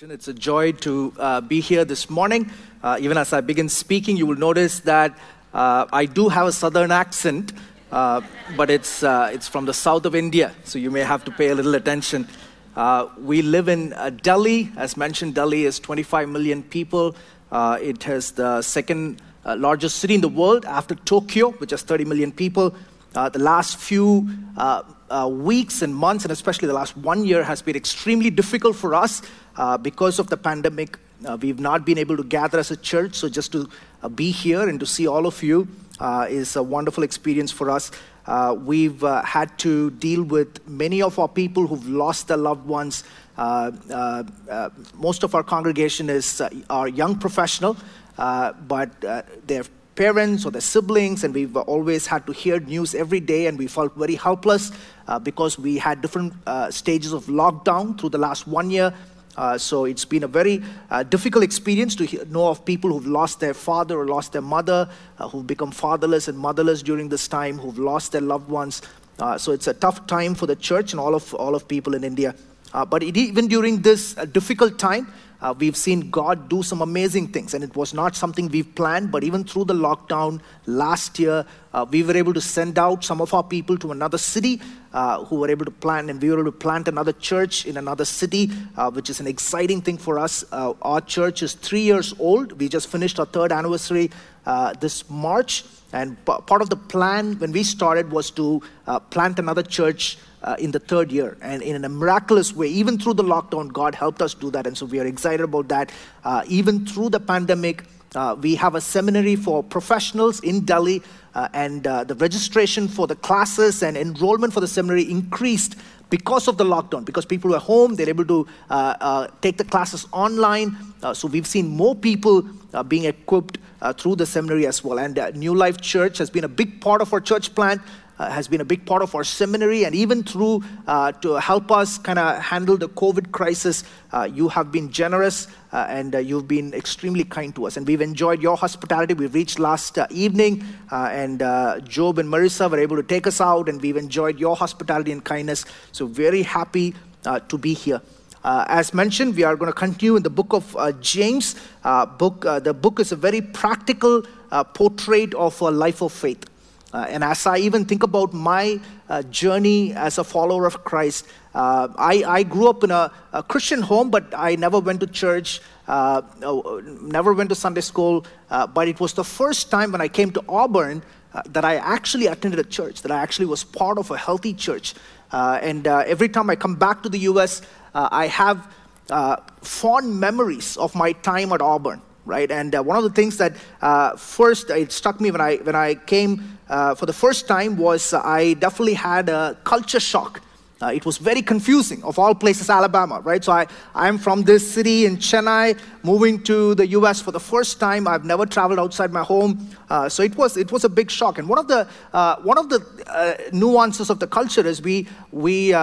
It's a joy to uh, be here this morning. Uh, even as I begin speaking, you will notice that uh, I do have a southern accent, uh, but it's, uh, it's from the south of India, so you may have to pay a little attention. Uh, we live in Delhi. As mentioned, Delhi is 25 million people. it has the second largest city in the world after Tokyo, which has 30 million people. the last few uh, weeks and months, and especially the last one year, has been extremely difficult for us uh, because of the pandemic. Uh, we've not been able to gather as a church, so just to uh, be here and to see all of you uh, is a wonderful experience for us. We've had to deal with many of our people who've lost their loved ones. most of our congregation is our young professional, but they're parents or their siblings, and we've always had to hear news every day, and we felt very helpless uh, because we had different uh, stages of lockdown through the last one year. Uh, so it's been a very uh, difficult experience to know of people who've lost their father or lost their mother, uh, who've become fatherless and motherless during this time, who've lost their loved ones. Uh, so it's a tough time for the church and all of all of people in India. but it, even during this difficult time, uh, we've seen God do some amazing things, and it was not something we've planned, but even through the lockdown last year, uh, we were able to send out some of our people to another city uh, who were able to plant, and we were able to plant another church in another city, uh, which is an exciting thing for us. Uh, our church is three years old. We just finished our third anniversary uh, this March, and p- part of the plan when we started was to plant another church uh, in the third year. And in a miraculous way, even through the lockdown, God helped us do that. And so we are excited about that. Uh, even through the pandemic, uh, we have a seminary for professionals in Delhi, uh, and uh, the registration for the classes and enrollment for the seminary increased because of the lockdown, because people were home, they're able to uh, take the classes online. So we've seen more people being equipped through the seminary as well. And New Life Church has been a big part of our church plant uh, has been a big part of our seminary, and even through uh, to help us kind of handle the COVID crisis, uh, you have been generous uh, and uh, you've been extremely kind to us. And we've enjoyed your hospitality. We reached last uh, evening, and Job and Marissa were able to take us out, and we've enjoyed your hospitality and kindness. So, very happy to be here. Uh, as mentioned, we are going to continue in the book of uh, James. Uh, book, the book is a very practical portrait of a life of faith. Uh, and as I even think about my uh, journey as a follower of Christ, uh, I, I, grew up in a, a, Christian home, but I never went to church, uh, uh, never went to Sunday school. Uh, but it was the first time when I came to Auburn that I actually attended a church, that I actually was part of a healthy church. and every time I come back to the US, I have fond memories of my time at Auburn right? And uh, one of the things that uh, first it struck me when I when I came uh, for the first time was I definitely had a culture shock. Uh, it was very confusing, of all places, Alabama, right? So I, I'm from this city in Chennai, moving to the U.S. for the first time. I've never traveled outside my home, uh, so it was it was a big shock. And one of the uh, one of the nuances of the culture is we we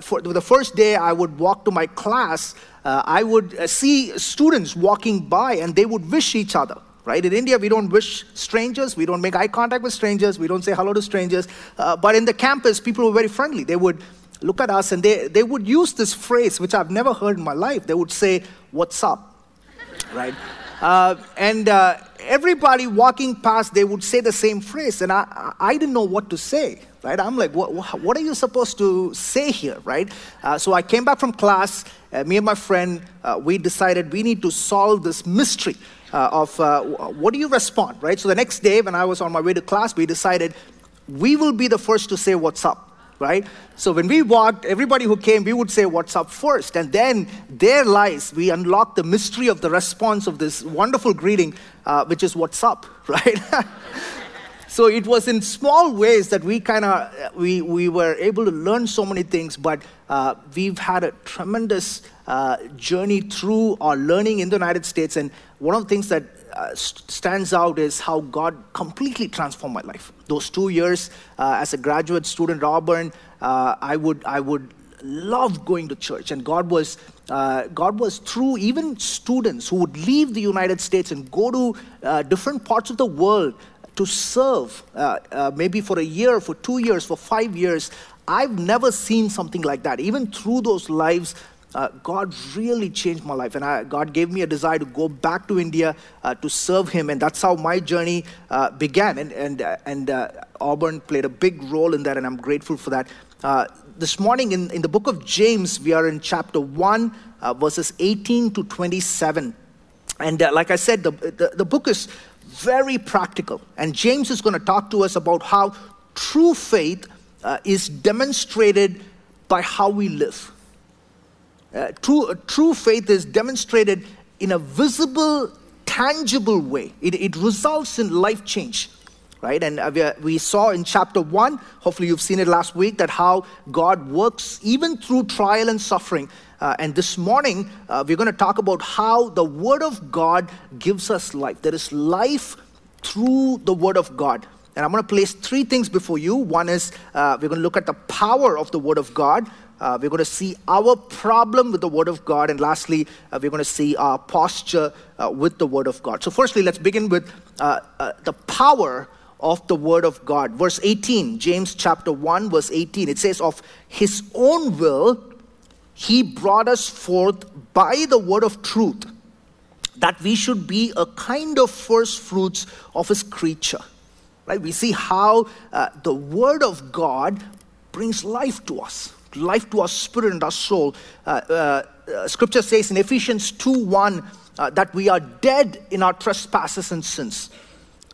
for the first day I would walk to my class uh, I would uh, see students walking by and they would wish each other. Right? In India, we don't wish strangers, we don't make eye contact with strangers, we don't say hello to strangers. Uh, but in the campus, people were very friendly. They would look at us and they, they would use this phrase, which I've never heard in my life. They would say, What's up? right? Uh, and uh, everybody walking past, they would say the same phrase, and I, I didn't know what to say, right? I'm like, what, what are you supposed to say here, right? Uh, so I came back from class, uh, me and my friend, uh, we decided we need to solve this mystery uh, of what do you respond, right? So the next day, when I was on my way to class, we decided we will be the first to say what's up right? So when we walked, everybody who came, we would say, What's up first? And then there lies, we unlock the mystery of the response of this wonderful greeting, uh, which is, What's up, right? so it was in small ways that we kind of we, we were able to learn so many things but uh, we've had a tremendous uh, journey through our learning in the united states and one of the things that uh, stands out is how God completely transformed my life. Those two years uh, as a graduate student Auburn, uh, I would I would love going to church, and God was uh, God was through even students who would leave the United States and go to uh, different parts of the world to serve, uh, maybe for a year, for two years, for five years. I've never seen something like that. Even through those lives, uh, God really changed my life. And I, God gave me a desire to go back to India uh, to serve Him. And that's how my journey uh, began. And, and, uh, and uh, Auburn played a big role in that, and I'm grateful for that. Uh, this morning in, in the book of James, we are in chapter 1, verses 18 to 27. And like I said, the, the, the book is very practical. And James is going to talk to us about how true faith is demonstrated by how we live. Uh, true, uh, true faith is demonstrated in a visible, tangible way. It, it results in life change, right? And uh, we, we saw in chapter one, hopefully you've seen it last week, that how God works even through trial and suffering. Uh, and this morning, uh, we're going to talk about how the Word of God gives us life. There is life through the Word of God. And I'm going to place three things before you. One is uh, we're going to look at the power of the Word of God. Uh, we're going to see our problem with the Word of God. And lastly, uh, we're going to see our posture uh, with the Word of God. So, firstly, let's begin with uh, uh, the power of the Word of God. Verse 18, James chapter 1, verse 18, it says, Of His own will, He brought us forth by the Word of truth, that we should be a kind of first fruits of His creature. Right? We see how uh, the Word of God brings life to us, life to our spirit and our soul. Uh, uh, uh scripture says in Ephesians 2 1 uh, that we are dead in our trespasses and sins.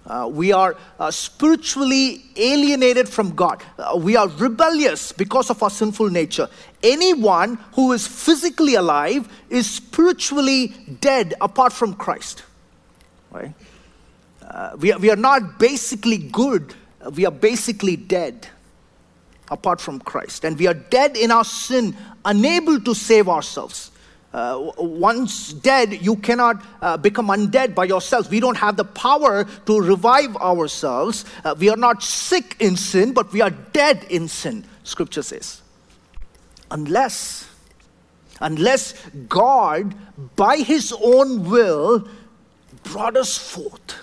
Uh, we are spiritually alienated from God. we are rebellious because of our sinful nature. Anyone who is physically alive is spiritually dead apart from Christ. Right? We, are, we are not basically good, we are basically dead apart from Christ. And we are dead in our sin, unable to save ourselves. Uh, once dead, you cannot uh, become undead by yourself. We don't have the power to revive ourselves. Uh, we are not sick in sin, but we are dead in sin, scripture says. Unless, unless God, by his own will, brought us forth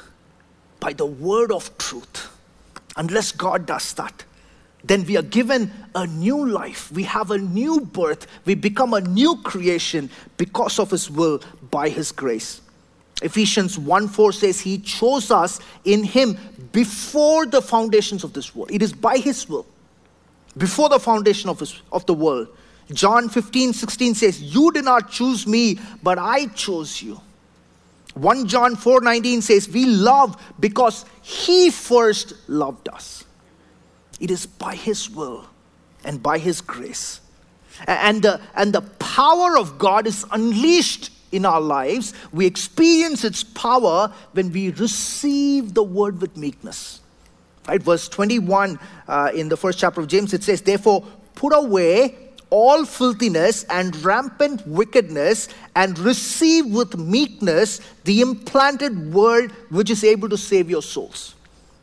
by the word of truth. Unless God does that, then we are given a new life. We have a new birth. We become a new creation because of His will by His grace. Ephesians 1 4 says, He chose us in Him before the foundations of this world. It is by His will, before the foundation of, his, of the world. John 15 16 says, You did not choose me, but I chose you. 1 John 4:19 says we love because he first loved us. It is by his will and by his grace. And the, and the power of God is unleashed in our lives. We experience its power when we receive the word with meekness. Right? Verse 21 uh, in the first chapter of James, it says, Therefore, put away all filthiness and rampant wickedness and receive with meekness the implanted word which is able to save your souls.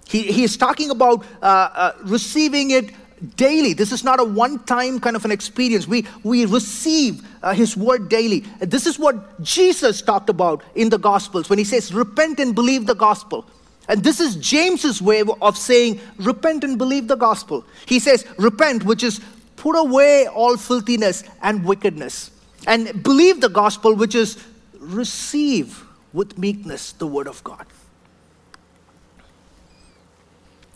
He, he is talking about uh, uh, receiving it daily. This is not a one time kind of an experience. We, we receive uh, His word daily. This is what Jesus talked about in the Gospels when He says, Repent and believe the gospel. And this is James's way of saying, Repent and believe the gospel. He says, Repent, which is put away all filthiness and wickedness and believe the gospel, which is receive with meekness the word of God.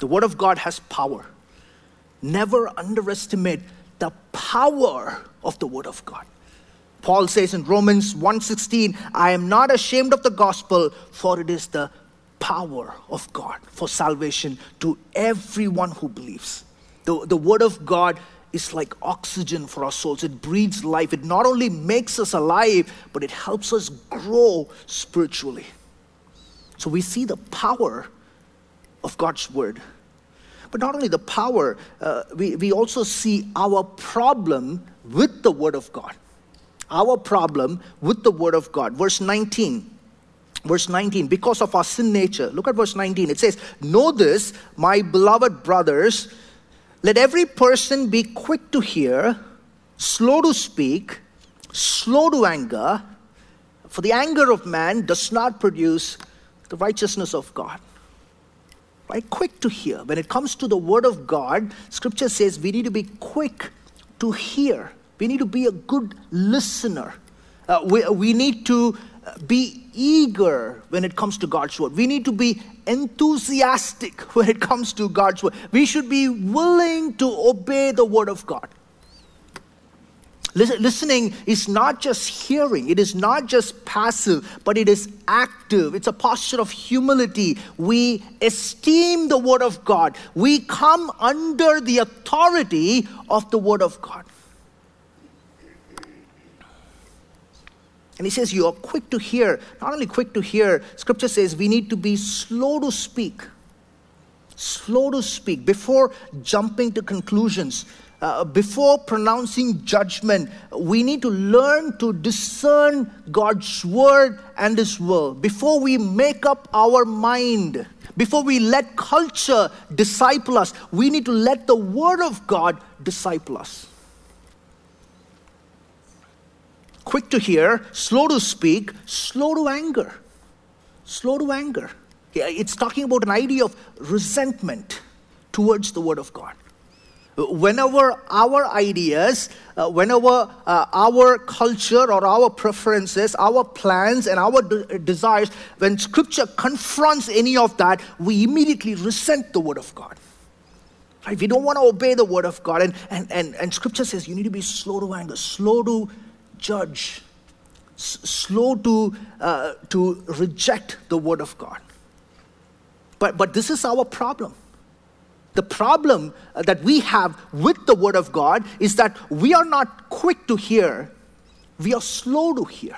The word of God has power. Never underestimate the power of the word of God. Paul says in Romans 1:16, I am not ashamed of the gospel, for it is the power of God for salvation to everyone who believes. The, the word of God is like oxygen for our souls. It breathes life. It not only makes us alive, but it helps us grow spiritually. So we see the power of God's word. But not only the power, uh, we, we also see our problem with the word of God. Our problem with the word of God. Verse 19. Verse 19, because of our sin nature. Look at verse 19. It says, Know this, my beloved brothers let every person be quick to hear, slow to speak, slow to anger, for the anger of man does not produce the righteousness of God. Right? Quick to hear. When it comes to the word of God, scripture says we need to be quick to hear. We need to be a good listener. Uh, we, we need to be eager when it comes to God's word. We need to be enthusiastic when it comes to God's word. We should be willing to obey the word of God. Listening is not just hearing, it is not just passive, but it is active. It's a posture of humility. We esteem the Word of God, we come under the authority of the Word of God. And he says, You are quick to hear. Not only quick to hear, scripture says we need to be slow to speak. Slow to speak before jumping to conclusions. Uh, before pronouncing judgment, we need to learn to discern God's word and His will. Before we make up our mind, before we let culture disciple us, we need to let the word of God disciple us. quick to hear, slow to speak, slow to anger. Slow to anger. It's talking about an idea of resentment towards the Word of God. Whenever our ideas, uh, whenever uh, our culture or our preferences, our plans, and our de- desires, when Scripture confronts any of that, we immediately resent the Word of God. Right? We don't want to obey the Word of God. And, and, and, and Scripture says you need to be slow to anger, slow to judge, s- slow to, uh, to reject the word of God. But, but this is our problem. The problem that we have with the word of God is that we are not quick to hear, we are slow to hear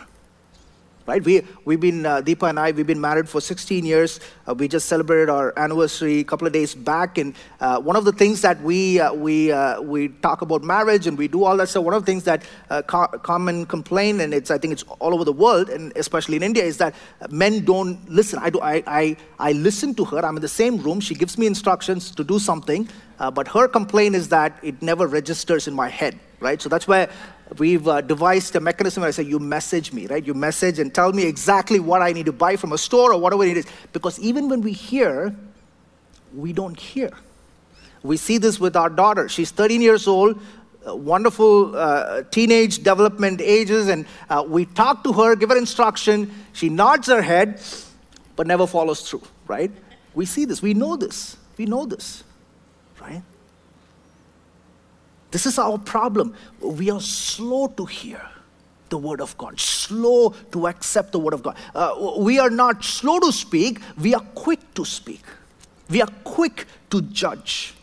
right? We, we've been, uh, Deepa and I, we've been married for 16 years. Uh, we just celebrated our anniversary a couple of days back. And uh, one of the things that we, uh, we, uh, we talk about marriage and we do all that stuff, one of the things that uh, co- common complaint, and it's, I think it's all over the world, and especially in India, is that men don't listen. I, do, I, I, I listen to her. I'm in the same room. She gives me instructions to do something. but her complaint is that it never registers in my head, right? So that's where we've uh, devised a mechanism where I say, you message me, right? You message and tell me exactly what I need to buy from a store or whatever it is. Because even when we hear, we don't hear. We see this with our daughter. She's 13 years old, uh, wonderful uh, teenage development ages, and uh, we talk to her, give her instruction. She nods her head, but never follows through, right? We see this. We know this. We know this, right? This is our problem. We are slow to hear the word of God, slow to accept the word of God. Uh, we are not slow to speak, we are quick to speak. We are quick to judge.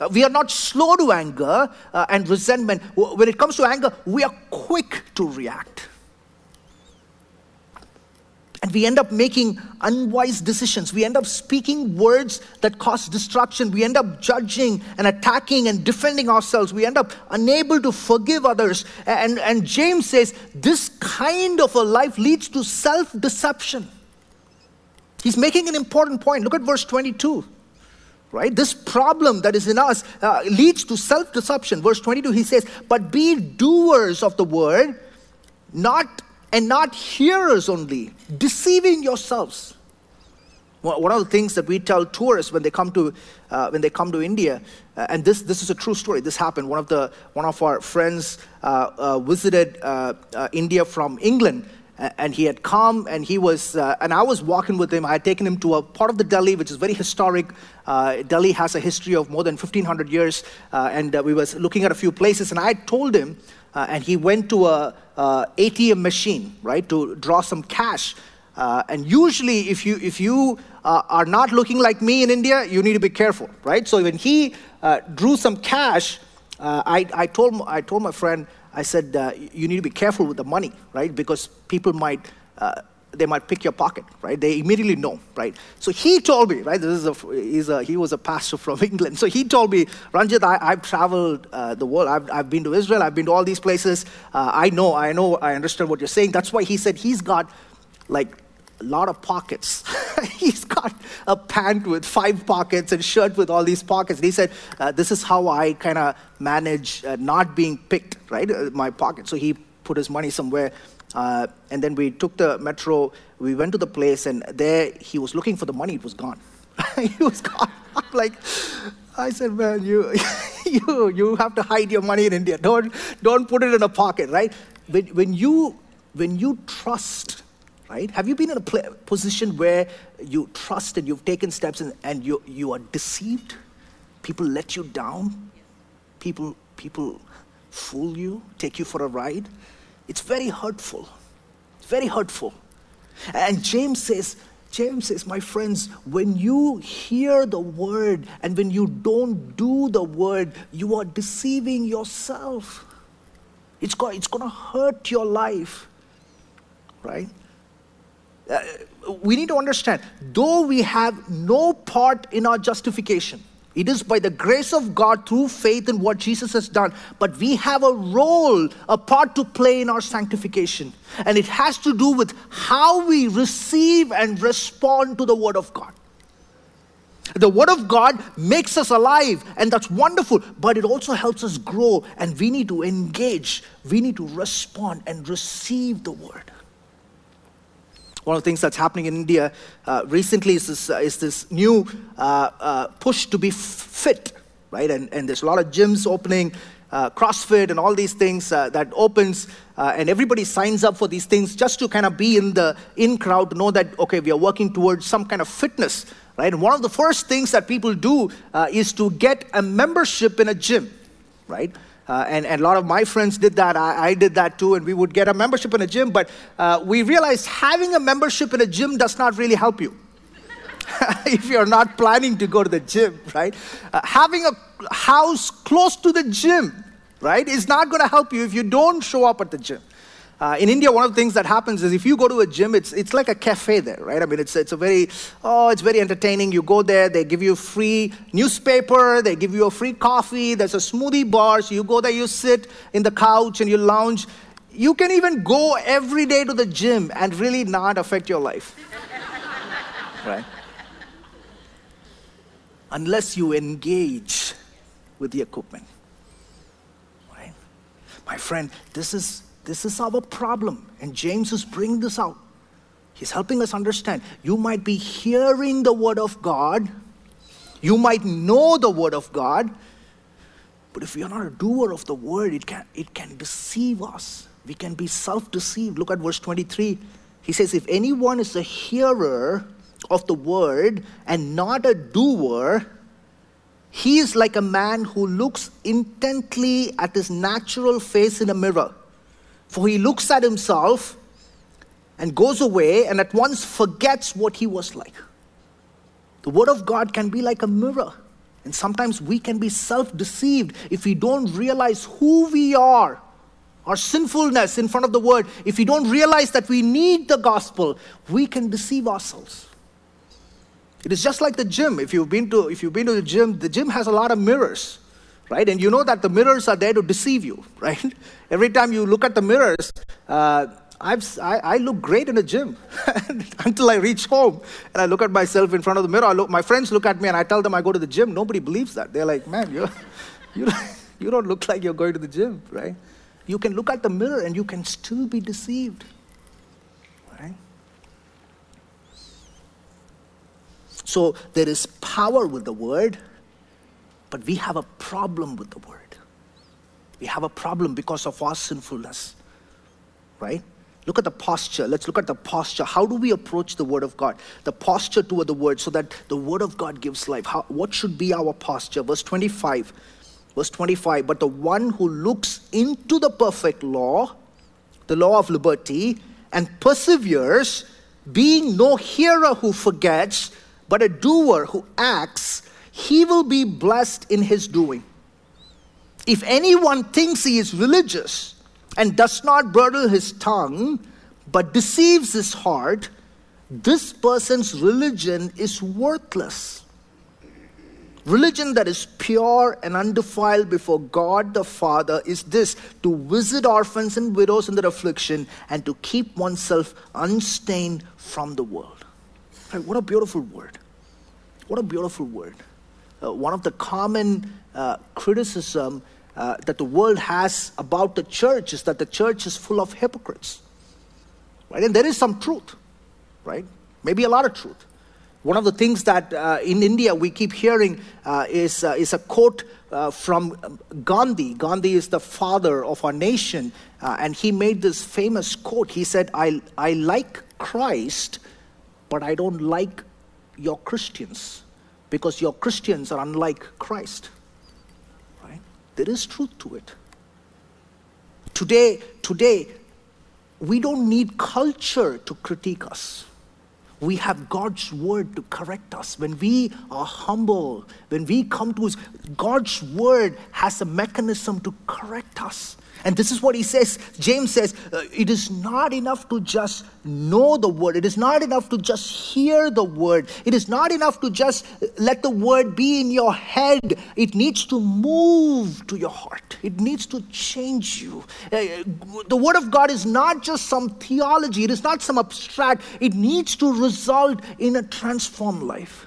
Uh, we are not slow to anger uh, and resentment. When it comes to anger, we are quick to react. And we end up making unwise decisions. We end up speaking words that cause destruction. We end up judging and attacking and defending ourselves. We end up unable to forgive others. And, and James says this kind of a life leads to self deception. He's making an important point. Look at verse 22 right? This problem that is in us uh, leads to self deception. Verse 22, he says, But be doers of the word, not and not hearers only, deceiving yourselves. One of the things that we tell tourists when they come to, uh, when they come to India, uh, and this, this is a true story, this happened. One of, the, one of our friends uh, uh visited uh, uh, India from England, and he had come and he was and i was walking with him i had taken him to a part of the delhi which is very historic delhi has a history of more than 1500 years and we was looking at a few places and i told him uh, and he went to a, a, ATM machine, right, to draw some cash. Uh, and usually, if you if you uh, are not looking like me in India, you need to be careful, right? So when he uh, drew some cash, uh, I, I told I told my friend, I said, uh, you need to be careful with the money, right? Because people might they might pick your pocket, right? They immediately know, right? So he told me, right? This is a, a he was a pastor from England. So he told me, Ranjit, I, have traveled uh, the world. I've, I've been to Israel. I've been to all these places. Uh, I know, I know, I understand what you're saying. That's why he said he's got like a lot of pockets. he's got a pant with five pockets and shirt with all these pockets. And he said, uh, this is how I kind of manage uh, not being picked, right? Uh, my pocket. So he put his money somewhere uh, and then we took the metro, we went to the place, and there he was looking for the money, it was gone. he was gone. I'm like, I said, man, you, you, you have to hide your money in India. Don't, don't put it in a pocket, right? When, when, you, when you trust, right? Have you been in a pl- position where you trust and you've taken steps and, and you, you are deceived? People let you down? People, people fool you, take you for a ride? It's very hurtful. It's very hurtful. And James says, James says, my friends, when you hear the word and when you don't do the word, you are deceiving yourself. It's going, it's going to hurt your life, right? We need to understand, though we have no part in our justification, it is by the grace of God through faith in what Jesus has done. But we have a role, a part to play in our sanctification. And it has to do with how we receive and respond to the Word of God. The Word of God makes us alive, and that's wonderful, but it also helps us grow, and we need to engage, we need to respond and receive the Word. One of the things that's happening in India uh, recently is this, uh, is this new uh, uh push to be fit, right? And, and there's a lot of gyms opening, uh, CrossFit, and all these things that opens, and everybody signs up for these things just to kind of be in the in crowd know that okay, we are working towards some kind of fitness, right? And one of the first things that people do is to get a membership in a gym, right? Uh, and, and a lot of my friends did that. I, I, did that too. And we would get a membership in a gym. But uh, we realized having a membership in a gym does not really help you. if you're not planning to go to the gym, right? Uh, having a house close to the gym, right, is not going to help you if you don't show up at the gym. Uh, in India, one of the things that happens is if you go to a gym, it's, it's like a cafe there, right? I mean, it's, it's a very, oh, it's very entertaining. You go there, they give you free newspaper, they give you a free coffee, there's a smoothie bar. So you go there, you sit in the couch and you lounge. You can even go every day to the gym and really not affect your life, right? Unless you engage with the equipment, right? My friend, this is this is our problem. And James is bringing this out. He's helping us understand. You might be hearing the word of God, you might know the word of God, but if you're not a doer of the word, it can, it can deceive us. We can be self deceived. Look at verse 23. He says, If anyone is a hearer of the word and not a doer, he is like a man who looks intently at his natural face in a mirror. For he looks at himself and goes away and at once forgets what he was like. The Word of God can be like a mirror. And sometimes we can be self deceived if we don't realize who we are, our sinfulness in front of the Word. If we don't realize that we need the gospel, we can deceive ourselves. It is just like the gym. If you've been to, if you've been to the gym, the gym has a lot of mirrors right? And you know that the mirrors are there to deceive you, right? Every time you look at the mirrors, uh, I, I, look great in the gym until I reach home and I look at myself in front of the mirror. Look, my friends look at me and I tell them I go to the gym. Nobody believes that. They're like, man, you you, you don't look like you're going to the gym, right? You can look at the mirror and you can still be deceived, right? So there is power with the word but we have a problem with the word. We have a problem because of our sinfulness, right? Look at the posture. Let's look at the posture. How do we approach the Word of God? The posture toward the Word so that the Word of God gives life. How, what should be our posture? Verse 25. Verse 25. But the one who looks into the perfect law, the law of liberty, and perseveres, being no hearer who forgets, but a doer who acts, he will be blessed in his doing. If anyone thinks he is religious and does not bridle his tongue, but deceives his heart, this person's religion is worthless. Religion that is pure and undefiled before God the Father is this to visit orphans and widows in their affliction and to keep oneself unstained from the world. Right, what a beautiful word. What a beautiful word one of the common uh, criticism uh, that the world has about the church is that the church is full of hypocrites. Right? And there is some truth, right? Maybe a lot of truth. One of the things that uh, in India we keep hearing uh, is, uh, is a quote uh, from Gandhi. Gandhi is the father of our nation, uh, and he made this famous quote. He said, I, I like Christ, but I don't like your Christians because your Christians are unlike Christ. Right? There is truth to it. Today, today, we don't need culture to critique us. We have God's word to correct us. When we are humble, when we come to His, God's word has a mechanism to correct us. And this is what he says. James says, uh, it is not enough to just know the word. It is not enough to just hear the word. It is not enough to just let the word be in your head. It needs to move to your heart. It needs to change you. Uh, the word of God is not just some theology. It is not some abstract. It needs to result in a transformed life.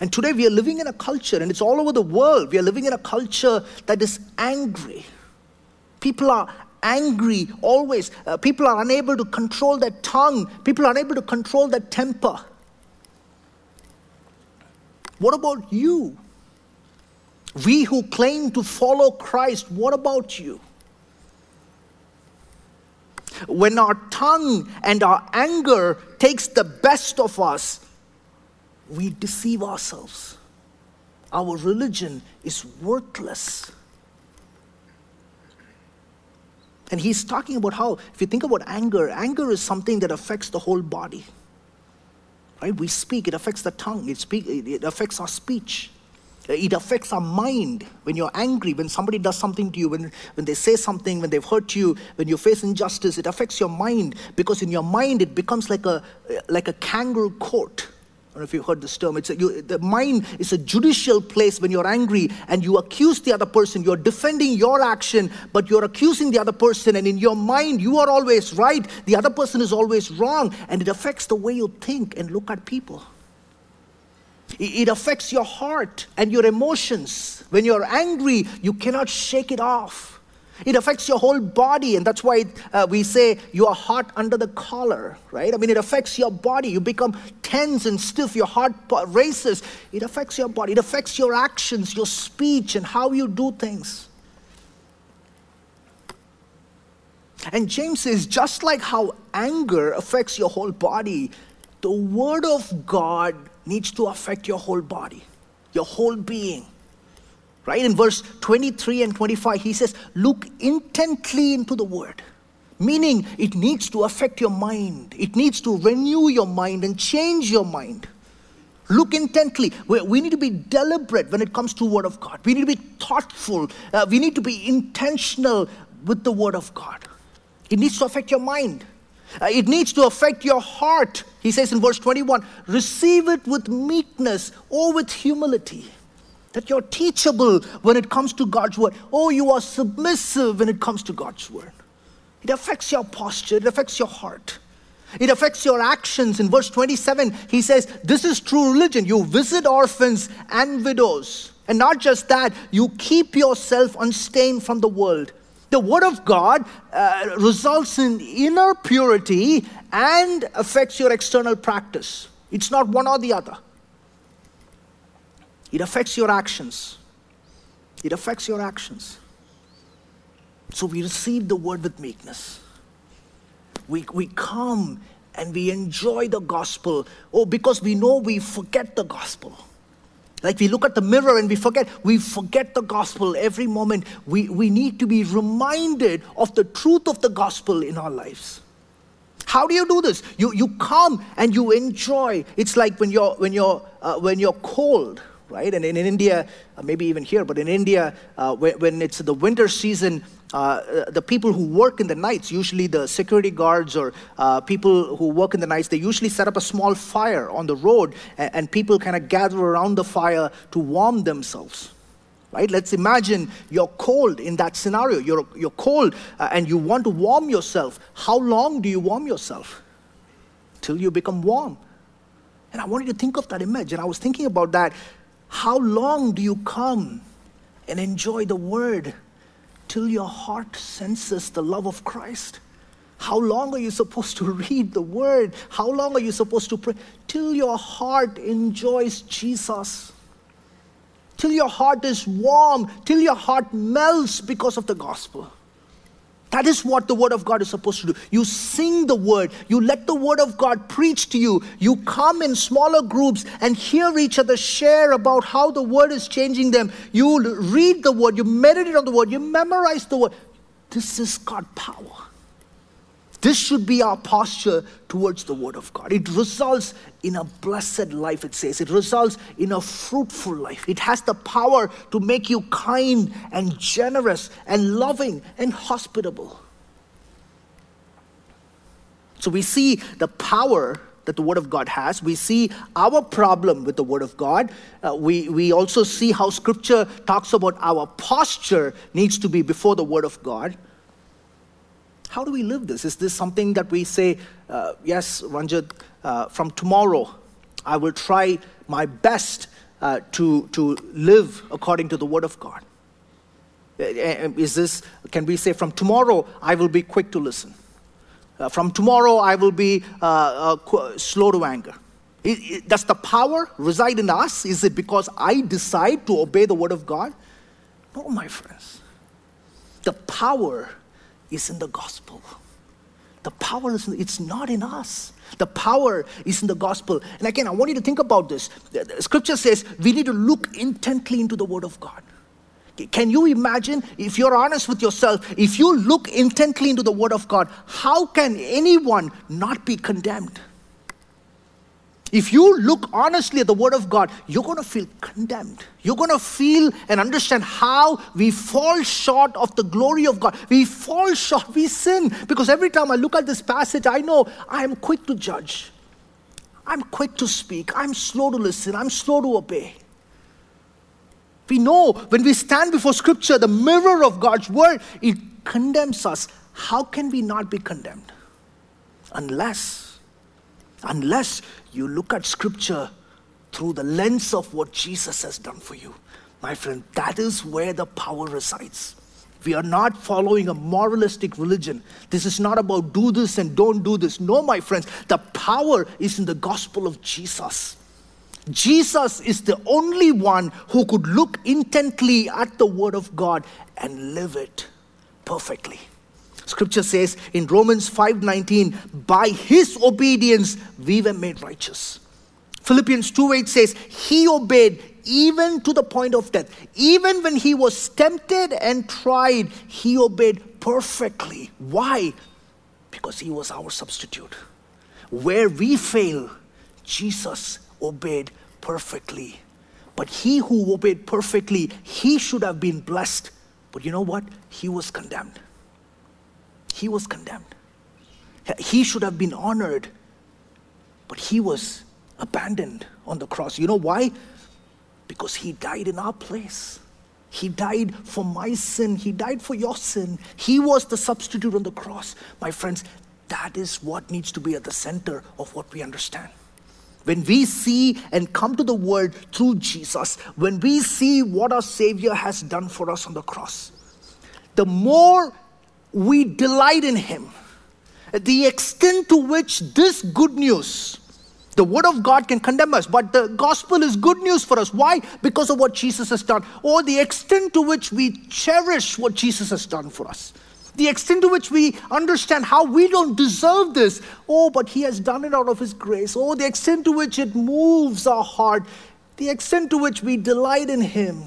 And today we are living in a culture, and it's all over the world. We are living in a culture that is angry. People are angry always. Uh, people are unable to control their tongue. People are unable to control their temper. What about you? We who claim to follow Christ, what about you? When our tongue and our anger takes the best of us, we deceive ourselves. Our religion is worthless. And he's talking about how, if you think about anger, anger is something that affects the whole body. Right? We speak, it affects the tongue, it, speak, it affects our speech. It affects our mind. When you're angry, when somebody does something to you, when, when they say something, when they've hurt you, when you face injustice, it affects your mind because in your mind it becomes like a, like a kangaroo court I don't know if you've heard this term. It's a, you, the mind is a judicial place when you're angry and you accuse the other person. You're defending your action, but you're accusing the other person. And in your mind, you are always right. The other person is always wrong. And it affects the way you think and look at people. It, it affects your heart and your emotions. When you're angry, you cannot shake it off. It affects your whole body, and that's why uh, we say you are hot under the collar, right? I mean, it affects your body. You become tense and stiff, your heart races. It affects your body, it affects your actions, your speech, and how you do things. And James says, just like how anger affects your whole body, the Word of God needs to affect your whole body, your whole being. Right? In verse 23 and 25, he says, Look intently into the word. Meaning, it needs to affect your mind, it needs to renew your mind and change your mind. Look intently. We need to be deliberate when it comes to Word of God. We need to be thoughtful. Uh, we need to be intentional with the Word of God. It needs to affect your mind. Uh, it needs to affect your heart. He says in verse 21 receive it with meekness or with humility that you're teachable when it comes to God's word. Oh, you are submissive when it comes to God's word. It affects your posture, it affects your heart. It affects your actions. In verse 27, he says, This is true religion. You visit orphans and widows. And not just that, you keep yourself unstained from the world. The Word of God uh, results in inner purity and affects your external practice. It's not one or the other. It affects your actions. It affects your actions. So we receive the word with meekness. We, we come and we enjoy the gospel. Oh, because we know we forget the gospel. Like we look at the mirror and we forget, we forget the gospel every moment. We, we need to be reminded of the truth of the gospel in our lives. How do you do this? You, you come and you enjoy. It's like when you're, when you're, uh, when you're cold right? And in, in India, uh, maybe even here, but in India, uh, when, when, it's the winter season, uh, the people who work in the nights, usually the security guards or people who work in the nights, they usually set up a small fire on the road, and, and people kind of gather around the fire to warm themselves. Right? Let's imagine you're cold in that scenario. You're, you're cold uh, and you want to warm yourself. How long do you warm yourself? Till you become warm. And I want you to think of that image. And I was thinking about that how long do you come and enjoy the word till your heart senses the love of Christ? How long are you supposed to read the word? How long are you supposed to pray? Till your heart enjoys Jesus. Till your heart is warm, till your heart melts because of the gospel. That is what the Word of God is supposed to do. You sing the Word, you let the Word of God preach to you, you come in smaller groups and hear each other share about how the Word is changing them. You read the Word, you meditate on the Word, you memorize the Word. This is God power. This should be our posture towards the Word of God. It results in a blessed life, it says. It results in a fruitful life. It has the power to make you kind and generous and loving and hospitable. So we see the power that the Word of God has. We see our problem with the Word of God. Uh, we, we also see how Scripture talks about our posture needs to be before the Word of God. How do we live this? Is this something that we say, uh, yes, Ranjit, uh, from tomorrow, I will try my best uh, to, to live according to the Word of God? Uh, uh, is this, can we say, from tomorrow, I will be quick to listen? Uh, from tomorrow, I will be slow to anger. It, it, does the power reside in us? Is it because I decide to obey the Word of God? No, my friends. The power is in the gospel. The power is, it's not in us. The power is in the gospel. And again, I want you to think about this. The scripture says we need to look intently into the word of God. Can you imagine, if you're honest with yourself, if you look intently into the word of God, how can anyone not be condemned? If you look honestly at the Word of God, you're going to feel condemned. You're going to feel and understand how we fall short of the glory of God. We fall short, we sin. Because every time I look at this passage, I know I am quick to judge. I'm quick to speak. I'm slow to listen. I'm slow to obey. We know when we stand before Scripture, the mirror of God's Word, it condemns us. How can we not be condemned? Unless, unless you look at scripture through the lens of what Jesus has done for you. My friend, that is where the power resides. We are not following a moralistic religion. This is not about do this and don't do this. No, my friends, the power is in the gospel of Jesus. Jesus is the only one who could look intently at the word of God and live it perfectly. Scripture says in Romans 5:19, by his obedience we were made righteous. Philippians 2:8 says, he obeyed even to the point of death. Even when he was tempted and tried, he obeyed perfectly. Why? Because he was our substitute. Where we fail, Jesus obeyed perfectly. But he who obeyed perfectly, he should have been blessed. But you know what? He was condemned he was condemned. He should have been honored, but he was abandoned on the cross. You know why? Because he died in our place. He died for my sin. He died for your sin. He was the substitute on the cross. My friends, that is what needs to be at the center of what we understand. When we see and come to the world through Jesus, when we see what our Savior has done for us on the cross, the more we delight in Him. The extent to which this good news, the Word of God can condemn us, but the gospel is good news for us. Why? Because of what Jesus has done. Or the extent to which we cherish what Jesus has done for us. The extent to which we understand how we don't deserve this. Oh, but He has done it out of His grace. Oh, the extent to which it moves our heart. The extent to which we delight in Him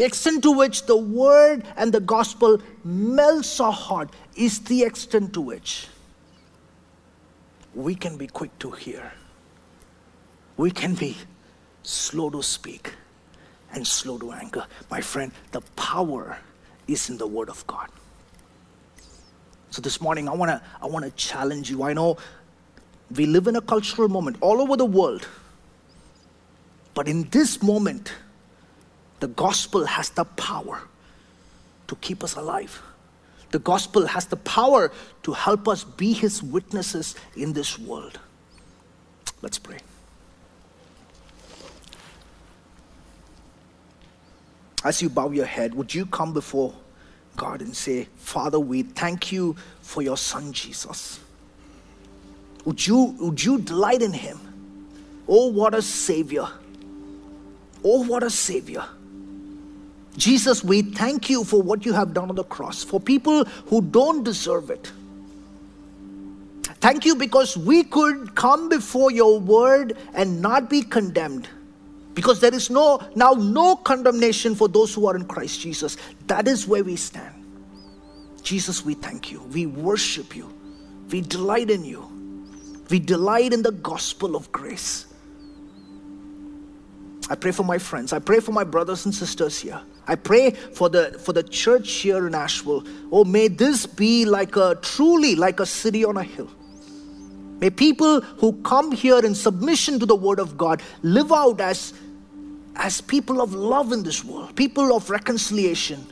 the extent to which the word and the gospel melts our heart is the extent to which we can be quick to hear. We can be slow to speak and slow to anger. My friend, the power is in the word of God. So this morning I want to I want to challenge you. I know we live in a cultural moment all over the world. But in this moment, the gospel has the power to keep us alive. The gospel has the power to help us be his witnesses in this world. Let's pray. As you bow your head, would you come before God and say, Father, we thank you for your son Jesus. Would you, would you delight in him? Oh, what a savior! Oh, what a savior! Jesus, we thank you for what you have done on the cross for people who don't deserve it. Thank you because we could come before your word and not be condemned. Because there is no now no condemnation for those who are in Christ Jesus. That is where we stand. Jesus, we thank you. We worship you. We delight in you. We delight in the gospel of grace. I pray for my friends. I pray for my brothers and sisters here. I pray for the for the church here in Asheville. Oh, may this be like a truly like a city on a hill. May people who come here in submission to the word of God live out as as people of love in this world, people of reconciliation,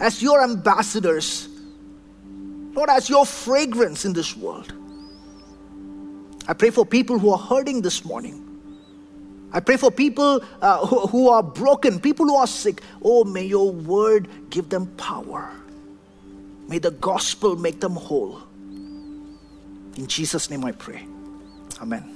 as your ambassadors, Lord, as your fragrance in this world. I pray for people who are hurting this morning. I pray for people uh, who, who are broken, people who are sick. Oh, may your word give them power. May the gospel make them whole. In Jesus' name I pray. Amen.